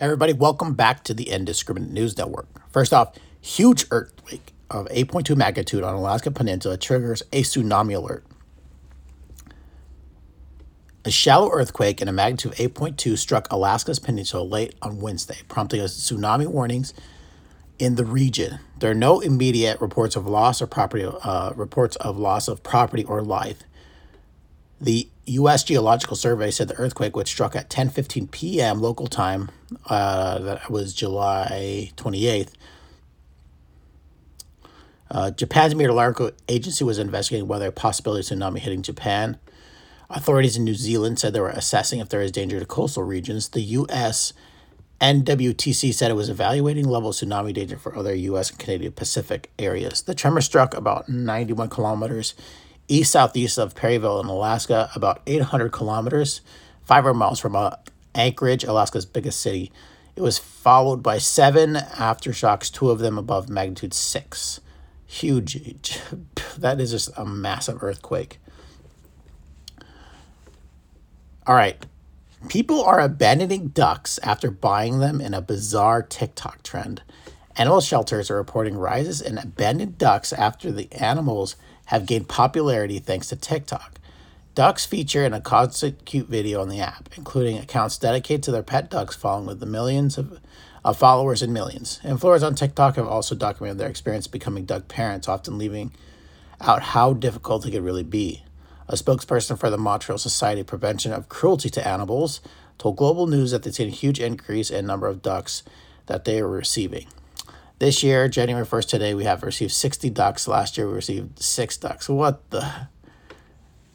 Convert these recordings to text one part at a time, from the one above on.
Everybody, welcome back to the Indiscriminate News Network. First off, huge earthquake of 8.2 magnitude on Alaska Peninsula triggers a tsunami alert. A shallow earthquake in a magnitude of 8.2 struck Alaska's peninsula late on Wednesday, prompting tsunami warnings in the region. There are no immediate reports of loss or property uh, reports of loss of property or life. The U.S. Geological Survey said the earthquake, which struck at 10:15 p.m. local time, uh, that was July 28th. Uh, Japan's meteorological agency was investigating whether a possibility of tsunami hitting Japan. Authorities in New Zealand said they were assessing if there is danger to coastal regions. The U.S. NWTC said it was evaluating level of tsunami danger for other U.S. and Canadian Pacific areas. The tremor struck about 91 kilometers east southeast of Perryville in Alaska, about 800 kilometers, 500 miles from uh, Anchorage, Alaska's biggest city. It was followed by seven aftershocks, two of them above magnitude six. Huge. That is just a massive earthquake. All right. People are abandoning ducks after buying them in a bizarre TikTok trend. Animal shelters are reporting rises in abandoned ducks after the animals have gained popularity thanks to TikTok. Ducks feature in a constant cute video on the app, including accounts dedicated to their pet ducks following with the millions of, of followers and millions. Influencers on TikTok have also documented their experience becoming duck parents, often leaving out how difficult it could really be. A spokesperson for the Montreal Society Prevention of Cruelty to Animals told Global News that they've seen a huge increase in number of ducks that they are receiving. This year, January 1st today, we have received 60 ducks. Last year, we received six ducks. What the?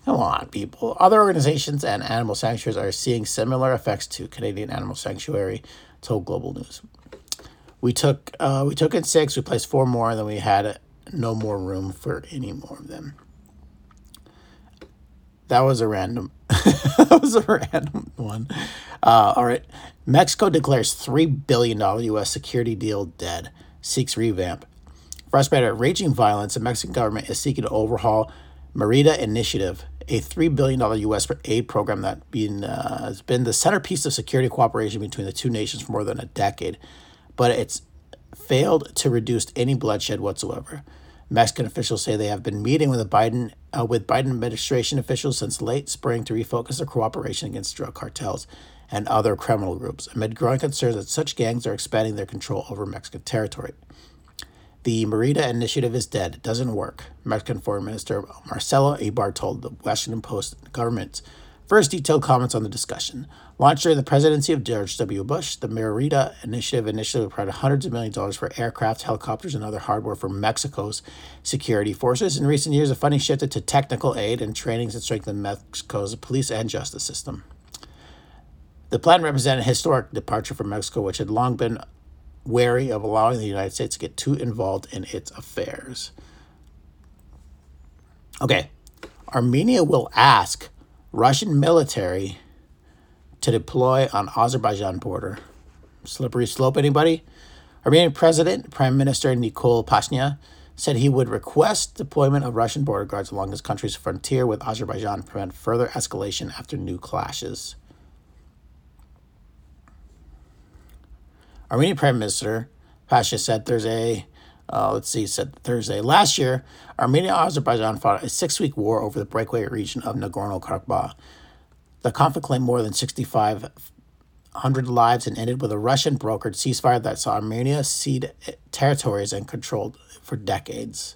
Come on, people. Other organizations and animal sanctuaries are seeing similar effects to Canadian Animal Sanctuary, told Global News. We took uh, we took in six. We placed four more, and then we had no more room for any more of them. That was a random. that was a random one. Uh, all right. Mexico declares three billion dollar U.S. security deal dead seeks revamp. Frustrated at raging violence, the Mexican government is seeking to overhaul Merida Initiative, a $3 billion U.S. aid program that been, uh, has been the centerpiece of security cooperation between the two nations for more than a decade, but it's failed to reduce any bloodshed whatsoever. Mexican officials say they have been meeting with the Biden uh, with Biden administration officials since late spring to refocus their cooperation against drug cartels and other criminal groups, amid growing concerns that such gangs are expanding their control over Mexican territory. The Merida initiative is dead. It doesn't work. Mexican Foreign Minister Marcelo Ebrard told the Washington Post government's first detailed comments on the discussion. Launched during the presidency of George W. Bush, the Merida initiative initially provided hundreds of millions of dollars for aircraft, helicopters, and other hardware for Mexico's security forces. In recent years, the funding shifted to technical aid and trainings that strengthen Mexico's police and justice system. The plan represented a historic departure from Mexico, which had long been wary of allowing the United States to get too involved in its affairs. Okay, Armenia will ask Russian military to deploy on Azerbaijan border. Slippery slope, anybody? Armenian President, Prime Minister Nikol Pashinyan, said he would request deployment of Russian border guards along his country's frontier with Azerbaijan to prevent further escalation after new clashes. Armenian Prime Minister Pasha said Thursday, uh, let's see, said Thursday. Last year, Armenia and Azerbaijan fought a six week war over the breakaway region of Nagorno Karabakh. The conflict claimed more than 6,500 lives and ended with a Russian brokered ceasefire that saw Armenia cede territories and controlled for decades.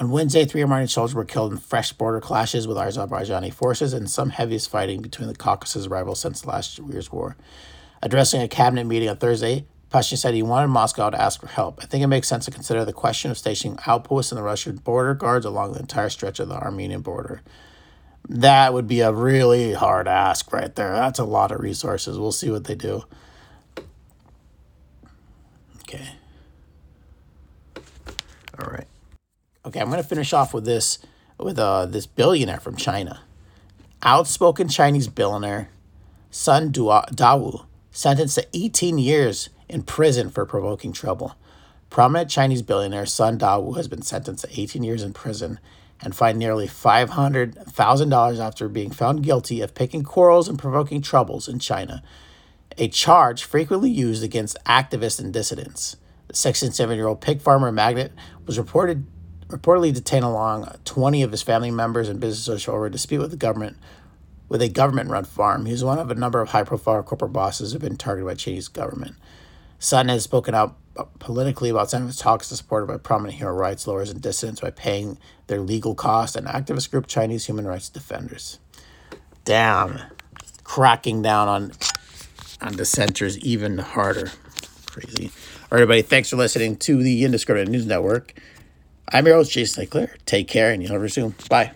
On Wednesday, three Armenian soldiers were killed in fresh border clashes with Azerbaijani forces and some heaviest fighting between the Caucasus rivals since last year's war. Addressing a cabinet meeting on Thursday, Pashinyan said he wanted Moscow to ask for help. I think it makes sense to consider the question of stationing outposts in the Russian border guards along the entire stretch of the Armenian border. That would be a really hard ask right there. That's a lot of resources. We'll see what they do. Okay. All right. Okay, I'm going to finish off with this with uh, this billionaire from China. Outspoken Chinese billionaire Sun Dawu sentenced to 18 years in prison for provoking trouble. Prominent Chinese billionaire Sun Dawu has been sentenced to 18 years in prison and fined nearly $500,000 after being found guilty of picking quarrels and provoking troubles in China, a charge frequently used against activists and dissidents. The 67 year old pig farmer magnate was reported reportedly detained along 20 of his family members and business associates over a dispute with the government with a government run farm. He one of a number of high profile corporate bosses who have been targeted by Chinese government. Sun has spoken out politically about some of his talks supported by prominent human rights lawyers and dissidents by paying their legal costs and activist group Chinese Human Rights Defenders. Damn. Cracking down on on dissenters even harder. Crazy. All right, everybody, thanks for listening to the Indiscriminate News Network. I'm your host, Jason. Clair. Take care, and you'll soon. Bye.